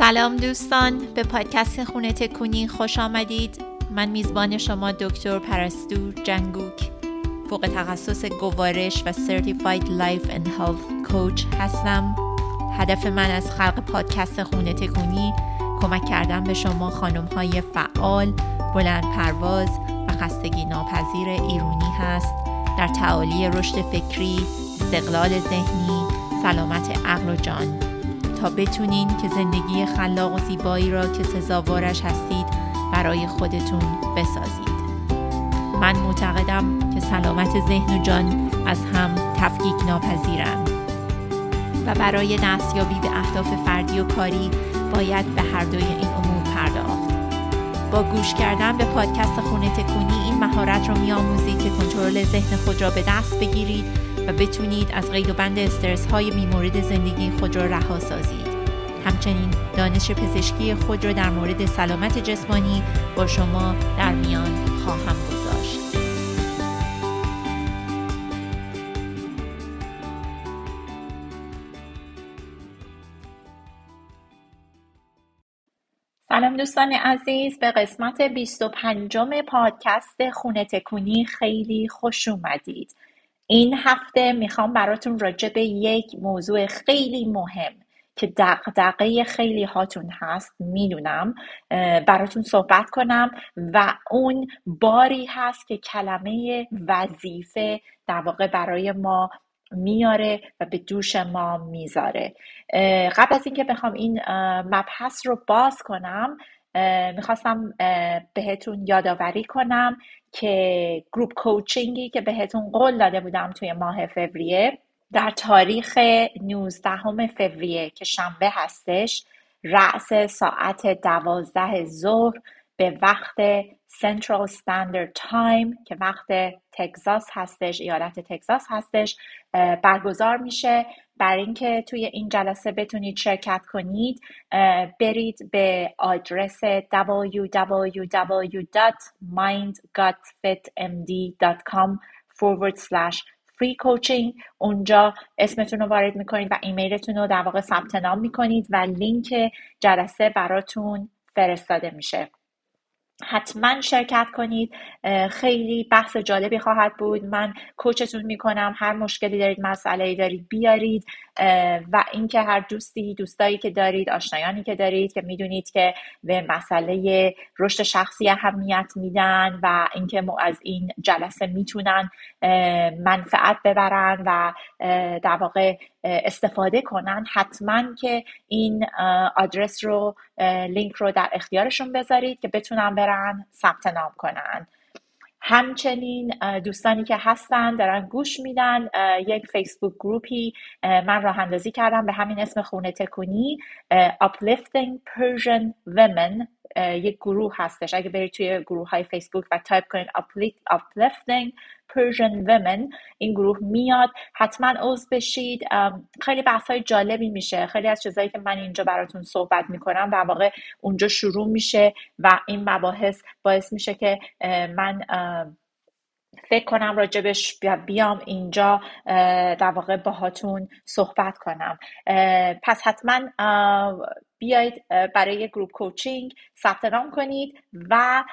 سلام دوستان به پادکست خونه تکونی خوش آمدید. من میزبان شما دکتر پرستو جنگوک. فوق تخصص گوارش و Certified Life and Health Coach هستم. هدف من از خلق پادکست خونه تکونی کمک کردن به شما خانم های فعال بلند پرواز و خستگی ناپذیر ایرونی هست. در تعالی رشد فکری استقلال ذهنی سلامت عقل و جان. تا بتونین که زندگی خلاق و زیبایی را که سزاوارش هستید برای خودتون بسازید. من معتقدم که سلامت ذهن و جان از هم تفکیک ناپذیرند. و برای دستیابی به اهداف فردی و کاری باید به هر دوی این امور پرداخت. با گوش کردن به پادکست خونه تکونی این مهارت رو میآموزید که کنترل ذهن خود را به دست بگیرید بتونید از قید و بند استرس های میمورد زندگی خود را رها سازید. همچنین دانش پزشکی خود را در مورد سلامت جسمانی با شما در میان خواهم گذاشت. سلام دوستان عزیز به قسمت 25 پادکست خونه تکونی خیلی خوش اومدید. این هفته می‌خوام براتون راجع به یک موضوع خیلی مهم که دقدقه خیلی هاتون هست می‌دونم براتون صحبت کنم و اون باری هست که کلمه وظیفه در واقع برای ما میاره و به دوش ما می‌ذاره. قبل از اینکه بخوام این مبحث رو باز کنم می‌خواستم بهتون یادآوری کنم که گروپ کوچینگی که بهتون قول داده بودم توی ماه فوریه در تاریخ 19 فوریه که شنبه هستش رأس ساعت دوازده ظهر به وقت Central Standard Time که وقت تگزاس هستش ایالت تگزاس هستش برگزار میشه. برای اینکه توی این جلسه بتونید شرکت کنید برید به آدرس www.mindgutfitmd.com forward slash free coaching. اونجا اسمتون رو وارد می‌کنید و ایمیلتون رو در واقع ثبت نام می‌کنید و لینک جلسه براتون فرستاده میشه. حتما شرکت کنید. خیلی بحث جالبی خواهد بود. من کوچتون می‌کنم. هر مشکلی دارید مسئله دارید بیارید. و اینکه هر دوستی دوستایی که دارید آشنایانی که دارید که می‌دونید که به مسئله رشد شخصی اهمیت میدن و اینکه از این جلسه می‌تونن منفعت ببرن و در واقع استفاده کنن حتما که این آدرس رو لینک رو در اختیارشون بذارید که بتونن برن ثبت نام کنن. همچنین دوستانی که هستن دارن گوش میدن یک Facebook group ی من راه اندازی کردم به همین اسم خونه تکونی Uplifting Persian Women. یک گروه هستش. اگه برید توی گروه های فیسبوک و تایپ کنید Uplifting Persian Women این گروه میاد. حتما عضو بشید. خیلی بحث های جالبی میشه. خیلی از چیزهایی که من اینجا براتون صحبت می‌کنم در واقع اونجا شروع میشه و این مباحث باعث میشه که من فکر کنم راجبش بیام اینجا در واقع باهاتون صحبت کنم. پس حتما بیایید برای گروپ کوچینگ ثبت نام کنید و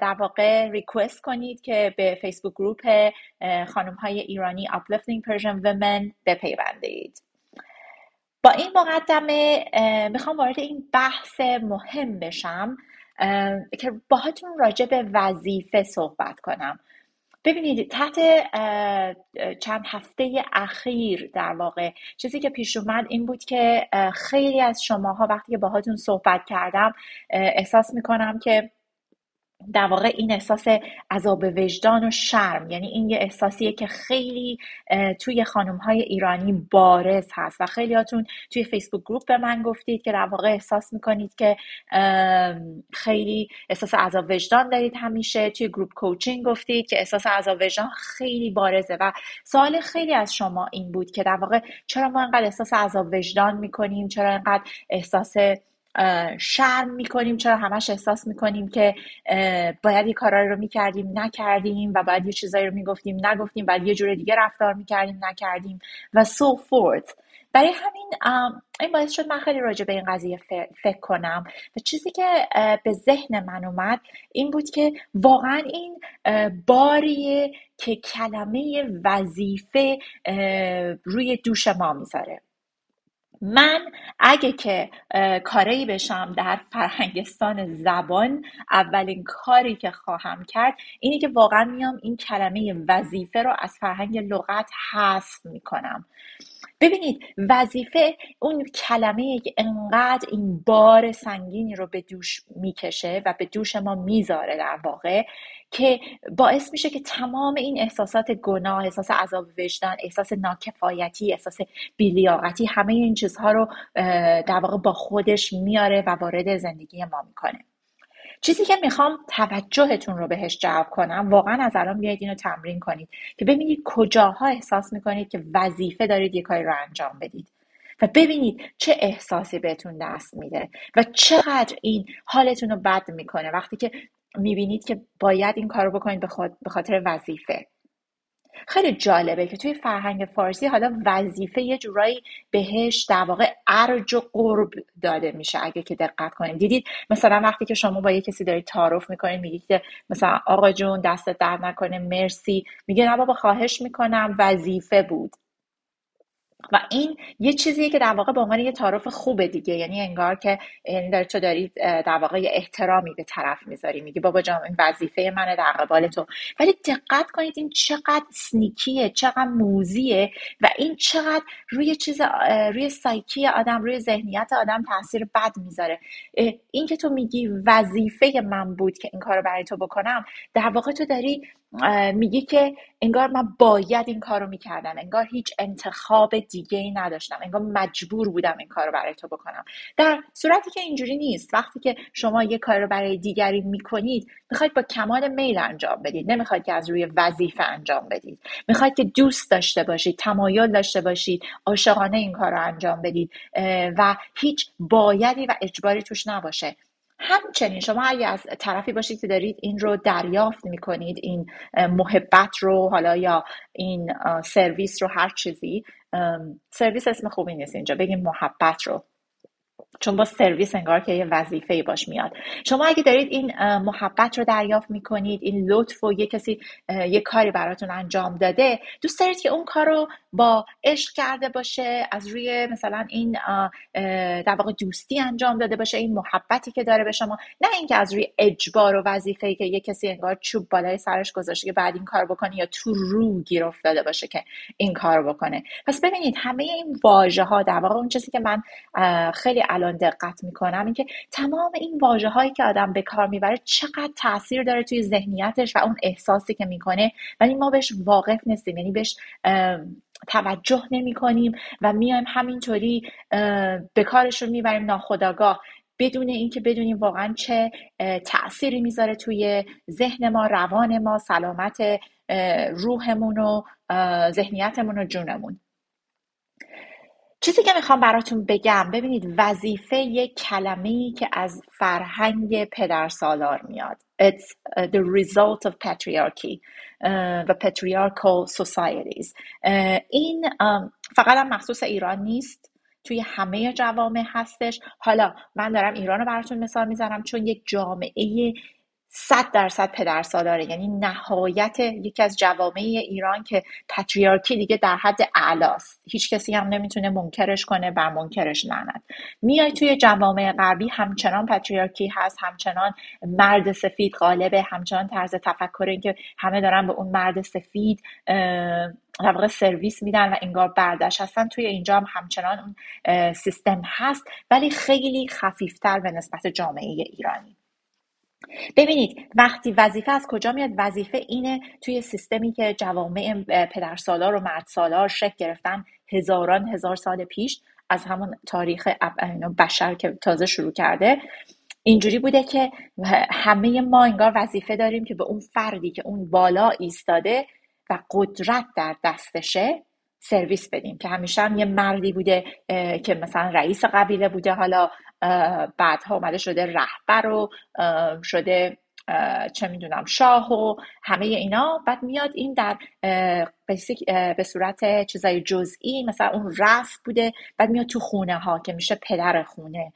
در واقع ریکوست کنید که به فیسبوک گروپ خانم های ایرانی Uplifting Persian Women بپیوندید با این مقدمه می‌خوام وارد این بحث مهم بشم که باهاتون راجع به وظیفه صحبت کنم. ببینید تحت چند هفته اخیر در واقع چیزی که پیش اومد این بود که خیلی از شماها وقتی که باهاتون صحبت کردم احساس می‌کنم که در واقع این احساس عذاب وجدان و شرم یعنی این یه احساسیه که خیلی توی خانم های ایرانی بارز هست و خیلیاتون توی فیسبوک گروپ به من گفتید که در واقع احساس می‌کنید که خیلی احساس عذاب وجدان دارید همیشه. توی گروپ کوچینگ گفتید که احساس عذاب وجدان خیلی بارزه و سوال خیلی از شما این بود که در واقع چرا ما انقدر احساس عذاب وجدان می‌کنیم؟ چرا انقدر احساس شرم می‌کنیم چرا همش احساس می‌کنیم که باید یه کارایی رو می‌کردیم نکردیم و باید یه چیزایی رو می‌گفتیم نگفتیم باید یه جور دیگه رفتار می‌کردیم نکردیم و so forth. برای همین این باعث شد من خیلی راجع به این قضیه فکر کنم. و چیزی که به ذهن من اومد این بود که واقعا این باریه که کلمه وظیفه روی دوش ما می‌ذاره. من اگه که کاری بشم در فرهنگستان زبان اولین کاری که خواهم کرد اینه که واقعا میام این کلمه وظیفه رو از فرهنگ لغت حذف می‌کنم. ببینید وظیفه اون کلمه که انقدر این بار سنگینی رو به دوش می‌کشه و به دوش ما می‌ذاره در واقع که باعث میشه که تمام این احساسات گناه احساس عذاب وجدان احساس ناکفایتی احساس بیلیاقتی همه این چیزها رو در واقع با خودش میاره و وارد زندگی ما می‌کنه. چیزی که می‌خوام توجهتون رو بهش جلب کنم واقعا از الان بیاید اینو تمرین کنید که ببینید کجاها احساس می‌کنید که وظیفه دارید یه کاری رو انجام بدید و ببینید چه احساسی بهتون دست میده و چقدر این حالتون رو بد می‌کنه. وقتی که می‌بینید که باید این کار رو بکنید به خاطر وظیفه. خیلی جالبه که توی فرهنگ فارسی حالا وظیفه یه جورایی بهش در واقع ارج و قرب داده میشه اگه که دقت کنید. دیدید مثلا وقتی که شما با یه کسی دارید تعارف می‌کنید میگید که مثلا آقا جون دست درد نکنه مرسی. میگه نه بابا خواهش می‌کنم وظیفه بود. و این یه چیزیه که در واقع به عنوان یه تعارف خوبه دیگه. یعنی انگار که یعنی داره تو دارید در واقع یه احترامی به طرف می‌ذاری. میگی بابا جان این وظیفه منه در قبال تو. ولی دقت کنید این چقدر سنیکیه چقدر موزیه و این چقدر روی چیز روی سایکی آدم روی ذهنیت آدم تاثیر بد می‌ذاره. این که تو میگی وظیفه من بود که این کارو برای تو بکنم در واقع تو داری میگی که انگار من باید این کارو می‌کردم. انگار هیچ انتخاب دیگه ای نداشتم. انگار مجبور بودم این کار رو برای تو بکنم. در صورتی که اینجوری نیست. وقتی که شما یه کار رو برای دیگری می‌کنید می‌خواید با کمال میل انجام بدید. نمی‌خواید که از روی وظیفه انجام بدید. می‌خواید که دوست داشته باشید تمایل داشته باشید عاشقانه این کار رو انجام بدید. و هیچ بایدی و اجباری توش نباشه. همچنین شما اگه از طرفی باشید که دارید این رو دریافت می‌کنید این محبت رو حالا یا این سرویس رو هر چیزی سرویس اسم خوبی نیست اینجا بگیم محبت رو. چون با سرویس انگار که یه وظیفه باش میاد. شما اگه دارید این محبت رو دریافت می‌کنید این لطف و یه کسی یه کاری براتون انجام داده دوست دارید که اون کار رو با عشق کرده باشه از روی مثلا این در واقع دوستی انجام داده باشه این محبتی که داره به شما نه اینکه از روی اجبار و وظیفه که یه کسی انگار چوب بالای سرش گذاشته که بعد این کار بکنه یا تو رو گیر افتاده باشه که این کار بکنه. پس ببینید همه این واژه ها در واقع اون چیزی که من خیلی الان دقت می‌کنم اینکه تمام این واژه هایی که آدم به کار می‌بره چقدر تاثیر داره توی ذهنیتش و اون احساسی که می‌کنه ولی ما بهش واقف نیستیم یعنی بهش توجه نمی کنیم و میایم همینطوری به کارش رو می‌بریم ناخداگاه بدون اینکه بدونیم واقعا چه تأثیری می‌ذاره توی ذهن ما روان ما سلامت روحمون و ذهنیتمون و جونمون. چیزی که می‌خوام براتون بگم ببینید وظیفه یک کلمه ای که از فرهنگ پدر سالار میاد. It's the result of patriarchy و patriarchal societies. این فقط هم مخصوص ایران نیست. توی همه جوامع هستش. حالا من دارم ایران رو براتون مثال می‌زنم چون یک جامعه صد درصد پدر سالاره یعنی نهایت یکی از جوامع ایران که پتریارکی دیگه در حد اعلاست. هیچ کسی هم نمی‌تونه منکرش کنه بر منکرش نند میای توی جوامع غربی همچنان پتریارکی هست همچنان مرد سفید غالبه همچنان طرز تفکر که همه دارن به اون مرد سفید در سرویس میدن و انگار بردش هستن. توی اینجا هم همچنان اون سیستم هست ولی خیلی خفیفتر به نسبت جامعه ایرانی. ببینید وقتی وظیفه از کجا میاد؟ وظیفه اینه توی سیستمی که جوامع پدرسالار و مردسالار شکل گرفتن هزاران هزار سال پیش از همون تاریخ بشر که تازه شروع کرده. اینجوری بوده که همه ما انگار وظیفه داریم که به اون فردی که اون بالا ایستاده و قدرت در دستشه سرویس بدیم. که همیشه هم یه مردی بوده که مثلا رئیس قبیله بوده حالا بعدها اومده شده رهبر و شده چه می‌دونم شاه و همه اینا. بعد میاد این در به صورت چیزای جزئی مثلا اون رفت بوده. بعد میاد تو خونه ها که میشه پدر خونه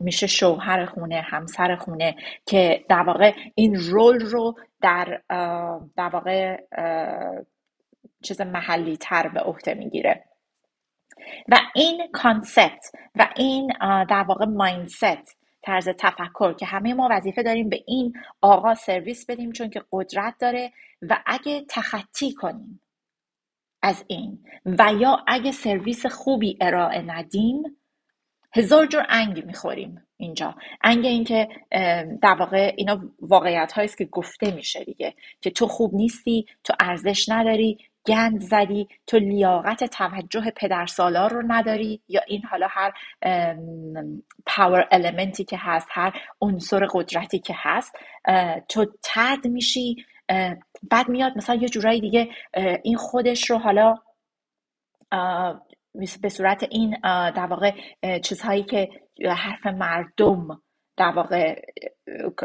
میشه شوهر خونه همسر خونه که در واقع این role رو در در واقع چیز محلی تر به عهده می‌گیره. و این concept و این در واقع mindset طرز تفکر که همه ما وظیفه داریم به این آقا سرویس بدیم چون که قدرت داره و اگه تخطی کنیم از این و یا اگه سرویس خوبی ارائه ندیم هزار جور انگ می‌خوریم اینجا. انگ اینکه در واقع اینا واقعیت است که گفته میشه دیگه که تو خوب نیستی تو ارزش نداری گند زدی تو لیاقت توجه پدر سالار رو نداری؟ یا این حالا هر پاور المنتی که هست هر عنصر قدرتی که هست تو ترد میشی بعد میاد مثلا یه جورایی دیگه این خودش رو حالا به صورت این در واقع چیزهایی که حرف مردم در واقع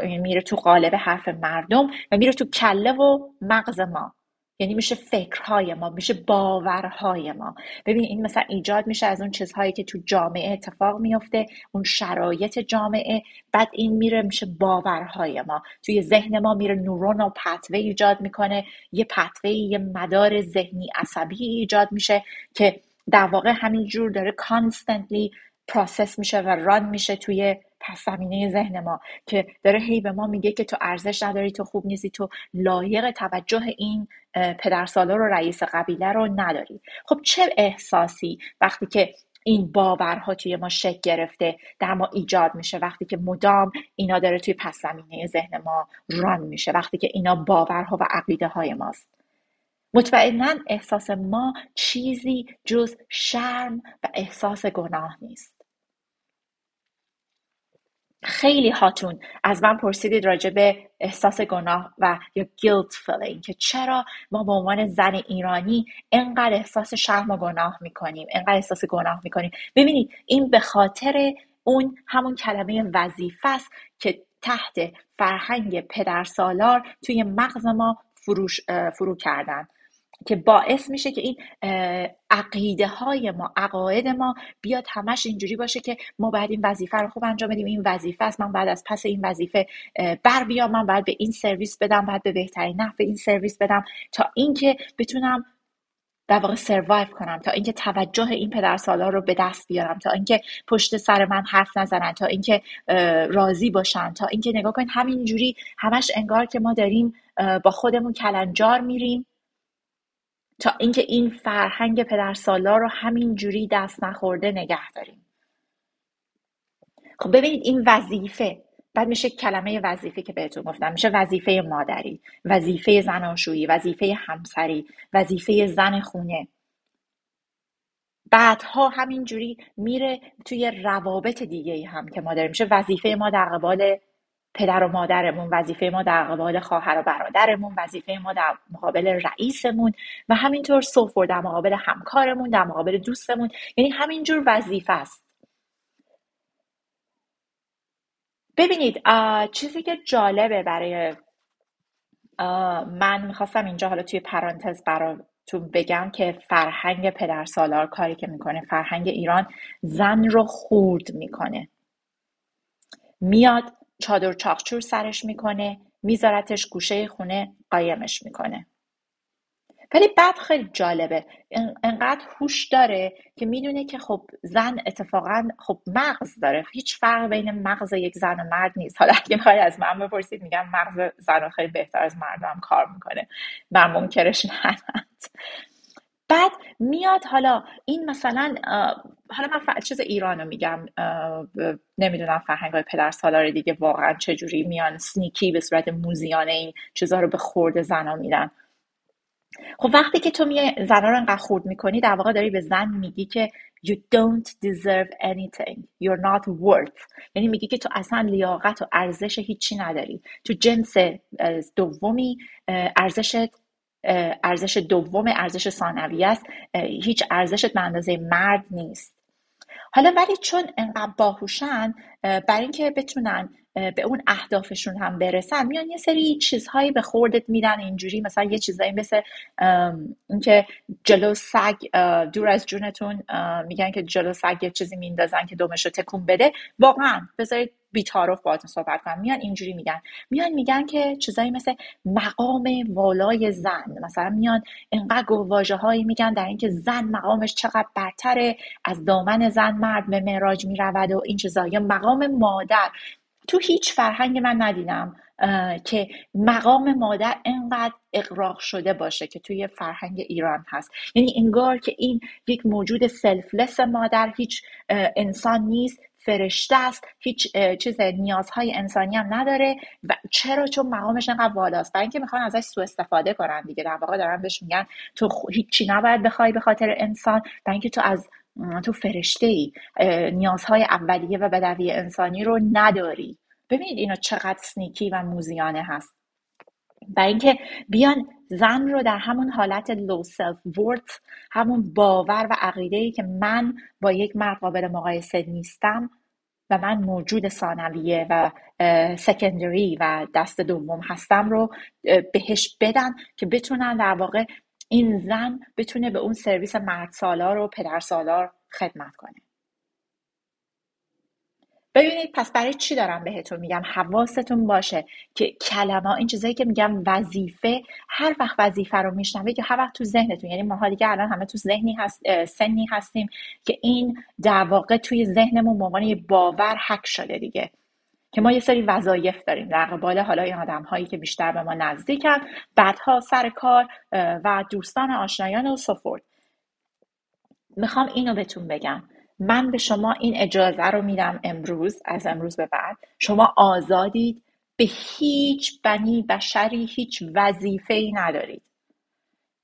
میره تو قالب حرف مردم و میره تو کله و مغز ما. یعنی میشه فکرهای ما میشه باورهای ما. ببین این مثلا ایجاد میشه از اون چیزهایی که تو جامعه اتفاق میفته اون شرایط جامعه. بعد این میره میشه باورهای ما. توی ذهن ما میره neural pathway ایجاد می‌کنه. یه pathway یه مدار ذهنی عصبی ایجاد میشه که در واقع همینجور داره constantly process میشه و run میشه توی پس زمینه ذهن ما که داره هی به ما میگه که تو ارزش نداری تو خوب نیستی تو لایق توجه این پدرسالار و رئیس قبیله رو نداری. خب چه احساسی وقتی که این باورها توی ما شکل گرفته در ما ایجاد میشه؟ وقتی که مدام اینا داره توی پس زمینه ذهن ما run میشه وقتی که اینا باورها و عقیده های ماست. مطمئنا احساس ما چیزی جز شرم و احساس گناه نیست. خیلی هاتون از من پرسیدید راجع به احساس گناه و یا guilt feeling که چرا ما به عنوان زن ایرانی انقدر احساس شرم و گناه می‌کنیم انقدر احساس گناه می‌کنیم. ببینید این به خاطر اون همون کلمه وظیفه است که تحت فرهنگ پدرسالار توی مغز ما فروش فرو کردن. که باعث میشه که این عقیده های ما عقاید ما بیاد همش اینجوری باشه که ما باید این وظیفه رو خوب انجام بدیم این وظیفه است من بعد از پس این وظیفه بر بیام من باید به این سرویس بدم باید به بهترین نحو این سرویس بدم تا اینکه بتونم در واقع سروایو کنم تا اینکه توجه این پدر سالار رو به دست بیارم تا اینکه پشت سر من حرف نزنن تا اینکه راضی باشن تا اینکه نگاه کنید همینجوری همش انگار که ما داریم با خودمون کلنجار میریم. تا اینکه این فرهنگ پدرسالار رو همین جوری دست نخورده نگه داریم. خب ببینید این وظیفه بعد میشه کلمه وظیفه که بهتون گفتم. میشه وظیفه مادری وظیفه زناشویی وظیفه همسری وظیفه زن خونه. بعدها همینجوری میره توی روابط دیگه هم که ما داریم. میشه وظیفه ما در قبال پدر و مادرمون وظیفه ما در قبال خواهر و برادرمون وظیفه ما در مقابل رئیسمون و همینطور سوفور در مقابل همکارمون در مقابل دوستمون. یعنی همینجور وظیفه است. ببینید چیزی که جالبه برای من می‌خواستم اینجا حالا توی پرانتز براتون بگم که فرهنگ پدر سالار کاری که می‌کنه فرهنگ ایران زن رو خورد می‌کنه. میاد چادر چاخچور سرش می‌کنه میذارتش گوشه خونه قایمش می‌کنه. ولی بعد خیلی جالبه. انقدر هوش داره که می‌دونه که خب زن اتفاقا خب مغز داره. هیچ فرق بین مغز یک زن و مرد نیست. حالا اگه می‌خواید از من بپرسید میگم مغز زن خیلی بهتر از مردم کار می‌کنه. من منکرش بعد میاد حالا این مثلا حالا من چیز ایرانو میگم نمی‌دونم فرهنگ های پدر سالار دیگه واقعا چجوری میان سنیکی به صورت موزیانه این چیزها رو به خورد زنا میدن. خب وقتی که تو می زنا رو انقدر خورد می‌کنی در واقع داری به زن میگی که you don't deserve anything you're not worth. یعنی میگی که تو اصلا لیاقت و ارزش هیچی نداری. تو جنس دومی ارزشت ارزش دوم ارزش ثانویه است. هیچ ارزشت به اندازه مرد نیست. حالا ولی چون انقدر باهوشن برای اینکه بتونن به اون اهدافشون هم برسن. میان یه سری چیزهایی به خوردت میدن اینجوری مثلا یه چیزایی مثل اینکه جلو سگ دور از جونتون میگن که جلو سگ یه چیزی میندازن که دومش رو تکون بده. واقعا بذارید بیتارف باهاتون صحبت کنم. میان اینجوری میگن. میان میگن که چیزایی مثل مقام والای زن. مثلا میان انقدر گواژه هایی میگن در اینکه زن مقامش چقدر برتره از دامن زن مرد به معراج می‌رود و این چیزا. یا مقام مادر. تو هیچ فرهنگ من ندیدم که مقام مادر انقدر اقراق شده باشه که توی فرهنگ ایران هست. یعنی انگار که این یک موجود سلفلس مادر هیچ انسان نیست فرشته است هیچ چیز نیازهای انسانی هم نداره و چرا؟ چون مقامش انقدر بالاست برای اینکه می‌خوان ازش سوء استفاده کنن دیگه. در واقع دارن بهش میگن تو هیچی نباید بخوای به خاطر انسان. برای اینکه تو از تو فرشته ای نیازهای اولیه و بدوی انسانی رو نداری. ببینید اینو چقدر سنیکی و موزیانه هست. برای اینکه بیان زن رو در همون حالت low self-worth همون باور و عقیده ای که من با یک مرد قابل مقایسه نیستم و من موجود ثانویه و secondary و دست دوم هستم رو بهش بدن که بتونن در واقع این زن بتونه به اون سیستم مرد سالار و پدر سالار خدمت کنه. ببینید پس برای چی دارم بهتون میگم؟ حواستون باشه که کلمه این چیزایی که میگم وظیفه هر وقت وظیفه رو میشنوید که هر وقت تو ذهنتون یعنی ما دیگه الان همه تو ذهنی هست سنی هستیم که این در واقع توی ذهنمون به عنوان باور حک شده دیگه. که ما یه سری وظایف داریم در قبال حالا این آدم هایی که بیشتر به ما نزدیکن. بعدها سر کار و دوستان آشنایان و سفورد می‌خوام اینو بهتون بگم. من به شما این اجازه رو میدم امروز از امروز به بعد شما آزادید به هیچ بنی بشری هیچ وظیفه ای ندارید.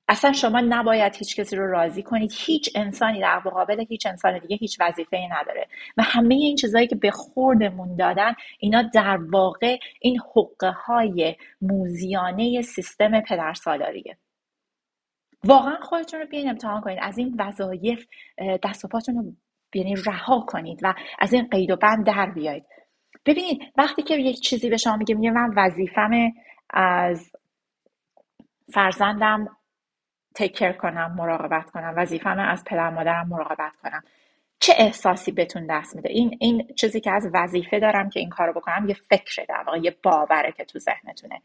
اصلا شما نباید هیچ کسی رو راضی کنید. هیچ انسانی در مقابل هیچ انسان دیگه هیچ وظیفه ای نداره. و همه این چیزهایی که به خوردمون دادن اینا در واقع این حقه های موزیانه سیستم پدرسالاریه. واقعا خودتون رو بیاین امتحان کنید. از این وظایف دست و پاتون رو یعنی رها کنید و از این قید و بند در بیایید. ببینید وقتی که یک چیزی به شما میگه میگه من وظیفم از فرزندم تکر کنم مراقبت کنم وظیفم از پدر مادرم مراقبت کنم. چه احساسی بهتون دست میده؟ این این چیزی که از وظیفه دارم که این کارو بکنم یه فکره در واقع یه باوره که تو ذهنتونه.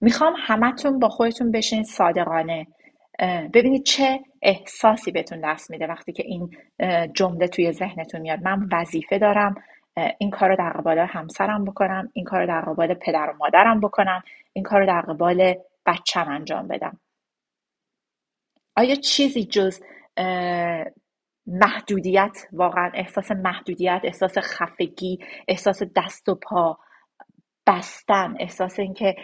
می‌خوام همتون با خودتون بشین صادقانه. ببینید چه احساسی بهتون دست میده وقتی که این جمله توی ذهنتون میاد. من وظیفه دارم این کار رو در قبال همسرم بکنم این کار رو در قبال پدر و مادرم بکنم این کار رو در قبال بچم انجام بدم. آیا چیزی جز محدودیت واقعا احساس محدودیت احساس خفگی احساس دست و پا بستن احساس اینکه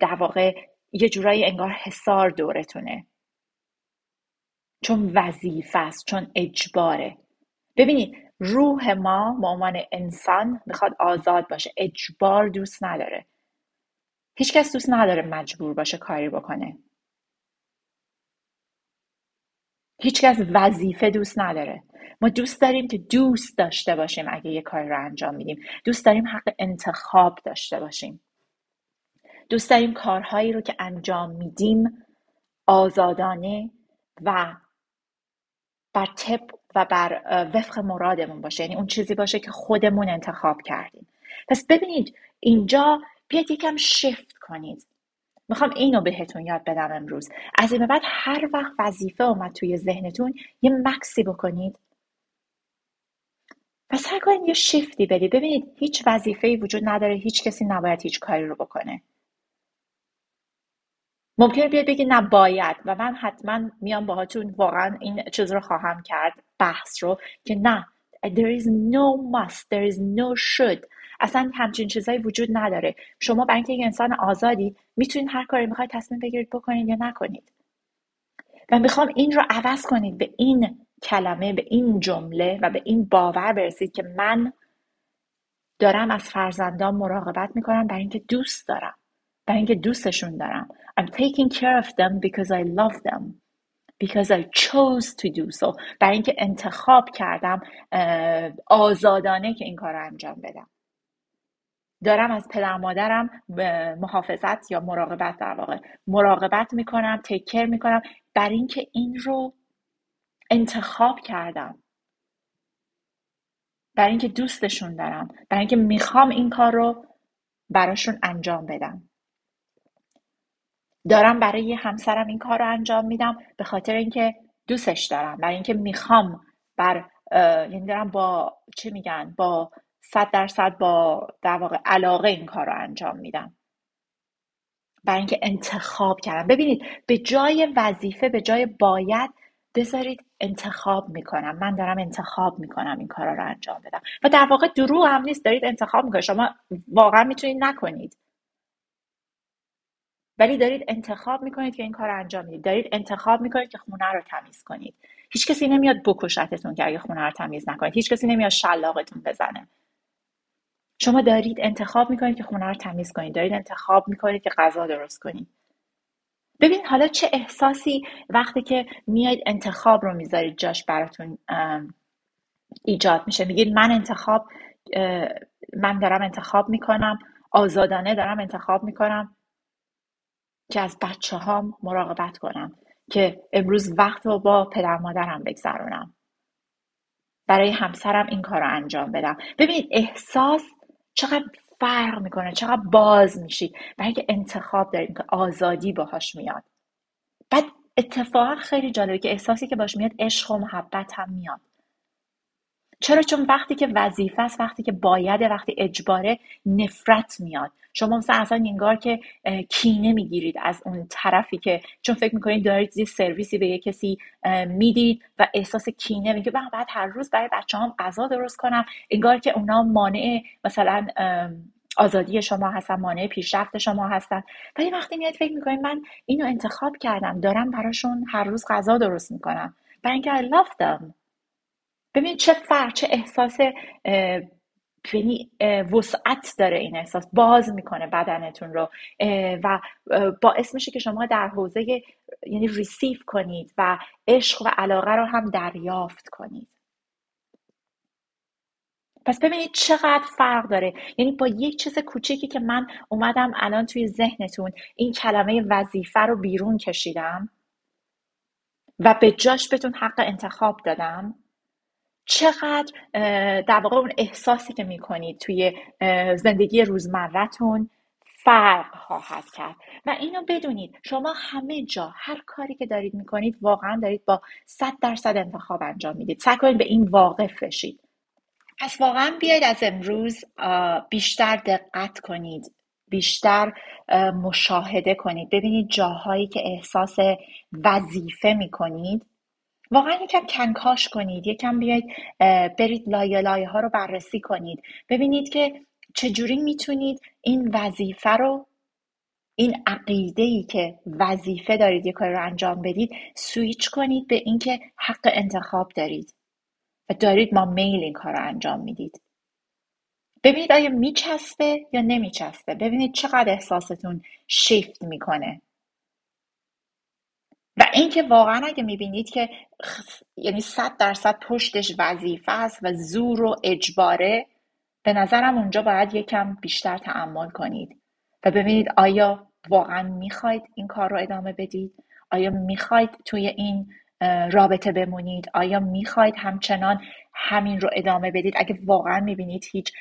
در واقع یه جورایی انگار حسار دورتونه؟ چون وظیفه است چون اجباره. ببینید روح ما به عنوان انسان می‌خواد آزاد باشه. اجبار دوست نداره. هیچکس دوست نداره مجبور باشه کاری بکنه. هیچکس وظیفه دوست نداره. ما دوست داریم که دوست داشته باشیم اگه یه کاری رو انجام میدیم. دوست داریم حق انتخاب داشته باشیم. دوست داریم کارهایی رو که انجام میدیم آزادانه و بر طب و بر وفق مرادمون باشه. یعنی اون چیزی باشه که خودمون انتخاب کردیم. پس ببینید اینجا بیاید یکم شفت کنید. می‌خوام اینو بهتون یاد بدم امروز. از این بعد هر وقت وظیفه اومد توی ذهنتون یه مکسی بکنید و سعی کنید یه شفتی بدید. ببینید هیچ وظیفه وجود نداره هیچ کسی نباید هیچ کاری رو بکنه. ممکنه بیاد بگی نه باید. و من حتما میام باهاتون واقعا این چیز رو خواهم کرد بحث رو که نه there is no must there is no should. اصلا همچین چیزایی وجود نداره. شما برای اینکه یک انسان آزادی می‌تونید هر کاری می‌خواید تصمیم بگیرید بکنید یا نکنید. و می‌خوام این رو عوض کنید. به این کلمه به این جمله و به این باور برسید که من دارم از فرزندان مراقبت می‌کنم برای اینکه دوست دارم. برای اینکه دوستشون دارم. I'm taking care of them because I love them. Because I chose to do so. برای اینکه انتخاب کردم آزادانه که این کار رو انجام بدم. دارم از پدر مادرم محافظت یا مراقبت در واقع. مراقبت می‌کنم تکر می‌کنم. بر اینکه این رو انتخاب کردم. برای اینکه دوستشون دارم. برای اینکه می‌خوام این کار رو براشون انجام بدم. دارم برای همسرم این کار رو انجام میدم به خاطر اینکه دوستش دارم. برای اینکه می‌خوام بر یعنی دارم با چه میگن؟ با صد درصد با در واقع علاقه این کار رو انجام میدم. برای اینکه انتخاب کردم. ببینید به جای وظیفه به جای باید بذارید انتخاب می‌کنم. من دارم انتخاب می‌کنم این کارا رو انجام بدم. و در واقع دروغ هم نیست. دارید انتخاب می‌کنید. شما واقعا می‌تونید نکنید. ولی دارید انتخاب می‌کنید که این کار رو انجام می‌دید دارید انتخاب می‌کنید که خونه رو تمیز کنید. هیچ کسی نمیاد بکشتتون که اگه خونه رو تمیز نکنید. هیچ کسی نمیاد شلاقتون بزنه. شما دارید انتخاب می‌کنید که خونه رو تمیز کنید. دارید انتخاب می‌کنید که غذا درست کنید. ببین حالا چه احساسی وقتی که میاید انتخاب رو می‌ذارید جاش براتون ایجاد میشه. میگید من انتخاب من دارم انتخاب می‌کنم آزادانه دارم انتخاب می‌کنم که از بچه هام مراقبت کنم که امروز وقت رو با پدر مادرم بگذرونم. برای همسرم این کار رو انجام بدم. ببینید احساس چقدر فرق می‌کنه چقدر باز میشید برای اینکه انتخاب داریم که آزادی باهاش میاد. بعد اتفاقا خیلی جالبه که احساسی که باش میاد عشق و محبت هم میاد. چرا؟ چون وقتی که وظیفه است وقتی که بایده وقتی اجباره نفرت میاد. شما مثلا اصلا انگار که کینه می‌گیرید از اون طرفی که چون فکر می‌کنید دارید یه سرویسی به یه کسی می‌دید و احساس کینه میگه من بعد هر روز برای بچه هم غذا درست کنم. انگار که اونا مانع مثلا آزادی شما هستن مانع پیشرفت شما هستن. ولی وقتی میاد فکر می‌کنید من اینو انتخاب کردم. دارم براشون هر روز غذا درست می‌کنم. برای اینکه I love them. ببینید چه فرق چه احساس یعنی وسعت داره این احساس. باز می‌کنه بدنتون رو. و باعث میشه که شما در حوزه یعنی ریسیف کنید و عشق و علاقه رو هم دریافت کنید. پس ببینید چقدر فرق داره. یعنی با یک چیز کوچیکی که من اومدم الان توی ذهنتون این کلمه وظیفه رو بیرون کشیدم و به جاش بهتون حق انتخاب دادم. چقدر در واقع اون احساسی که می‌کنید توی زندگی روزمرتون فرق خواهد کرد. و اینو بدونید شما همه جا هر کاری که دارید می‌کنید واقعا دارید با صد درصد انتخاب انجام می‌دید. سعی کنید به این واقف بشید. پس واقعا بیاید از امروز بیشتر دقت کنید بیشتر مشاهده کنید. ببینید جاهایی که احساس وظیفه می‌کنید. واقعا یکم کنکاش کنید یکم بیاید برید لایه لایه ها رو بررسی کنید. ببینید که چجوری می‌تونید این وظیفه رو این عقیده ای که وظیفه دارید یه کار رو انجام بدید سویچ کنید به اینکه حق انتخاب دارید و دارید ما میل این کار رو انجام می‌دید. ببینید آیا میچسبه یا نمیچسبه. ببینید چقدر احساستون شیفت می‌کنه. و اینکه واقعا اگه می‌بینید که یعنی صد درصد پشتش وظیفه است و زور و اجباره به نظرم اونجا باید یکم بیشتر تعمل کنید. و ببینید آیا واقعا می‌خواید این کار رو ادامه بدید؟ آیا می‌خواید توی این رابطه بمونید؟ آیا می‌خواید همچنان همین رو ادامه بدید؟ اگه واقعا می‌بینید هیچ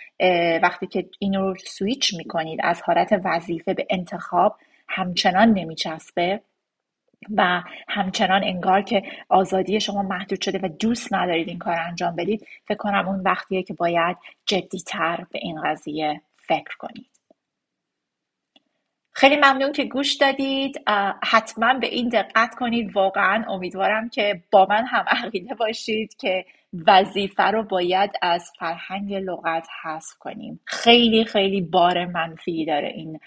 وقتی که این رو سویچ می‌کنید از حالت وظیفه به انتخاب همچنان نمیچسبه. و همچنان انگار که آزادی شما محدود شده و دوست ندارید این کار انجام بدید فکر کنم اون وقتیه که باید جدیتر به این قضیه فکر کنید. خیلی ممنون که گوش دادید. حتما به این دقت کنید. واقعا امیدوارم که با من هم عقیده باشید که وظیفه رو باید از فرهنگ لغت حذف کنیم. خیلی خیلی بار منفی داره این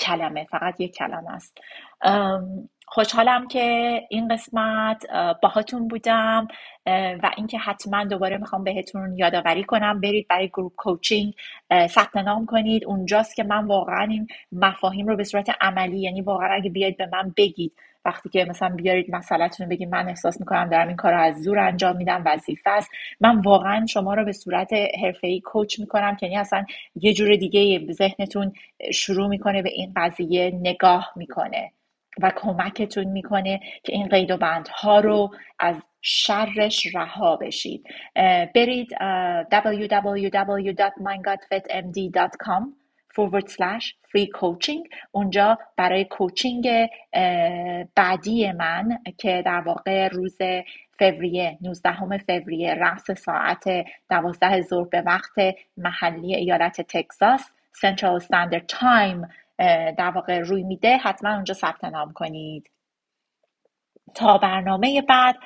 کلمه. فقط یک کلمه است. خوشحالم که این قسمت باهاتون بودم و اینکه حتما دوباره می‌خوام بهتون یادآوری کنم. برید برای گروپ کوچینگ ثبت نام کنید. اونجاست که من واقعا این مفاهیم رو به صورت عملی یعنی واقعا اگه بیاید به من بگید وقتی که مثلا بیارید مسئلهتون بگید من احساس می‌کنم دارم این کار رو از زور انجام میدم وظیفه است. من واقعا شما رو به صورت حرفه‌ای کوچ می‌کنم که یعنی اصلا یه جور دیگه ذهنتون شروع می‌کنه به این قضیه نگاه می‌کنه. و کمکتون می‌کنه که این قید و بندها رو از شرش رها بشید. برید www.mindgodfitmd.com forward slash free coaching. اونجا برای کوچینگ بعدی من که در واقع روز فوریه 19 فوریه رأس ساعت 12 ظهر به وقت محلی ایالت تگزاس Central Standard Time در واقع روی میده حتما اونجا ثبت نام کنید. تا برنامه بعد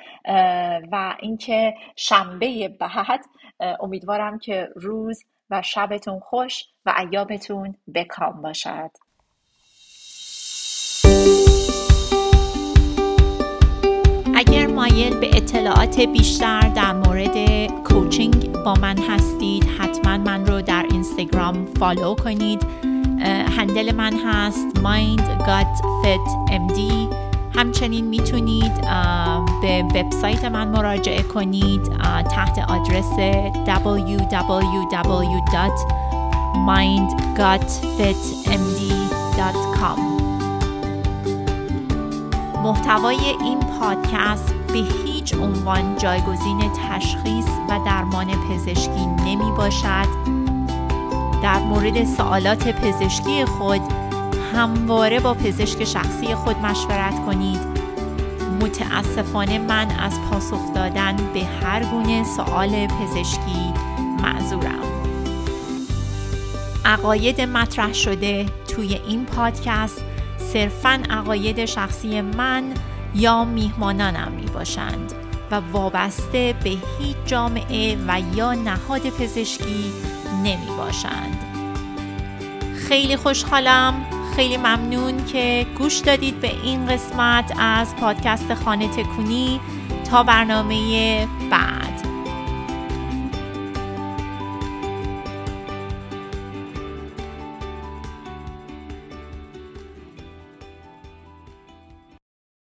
و اینکه شنبه بعد امیدوارم که روز و شبتون خوش و ایامتون بکام باشد. اگر مایل به اطلاعات بیشتر در مورد کوچینگ با من هستید حتما من رو در اینستاگرام فالو کنید. هندل من هست Mind Gut Fit MD همچنین می‌تونید به وبسایت من مراجعه کنید تحت آدرس www.mindgutfitmd.com محتوای این پادکست به هیچ عنوان جایگزین تشخیص و درمان پزشکی نمی باشد. در مورد سوالات پزشکی خود همواره با پزشک شخصی خود مشورت کنید. متاسفانه من از پاسخ دادن به هر گونه سوال پزشکی معذورم. عقاید مطرح شده توی این پادکست صرفا عقاید شخصی من یا میهمانانم می باشند و وابسته به هیچ جامعه و یا نهاد پزشکی نمی باشند خیلی خوشحالم خیلی ممنون که گوش دادید به این قسمت از پادکست خانه تکونی. تا برنامه بعد.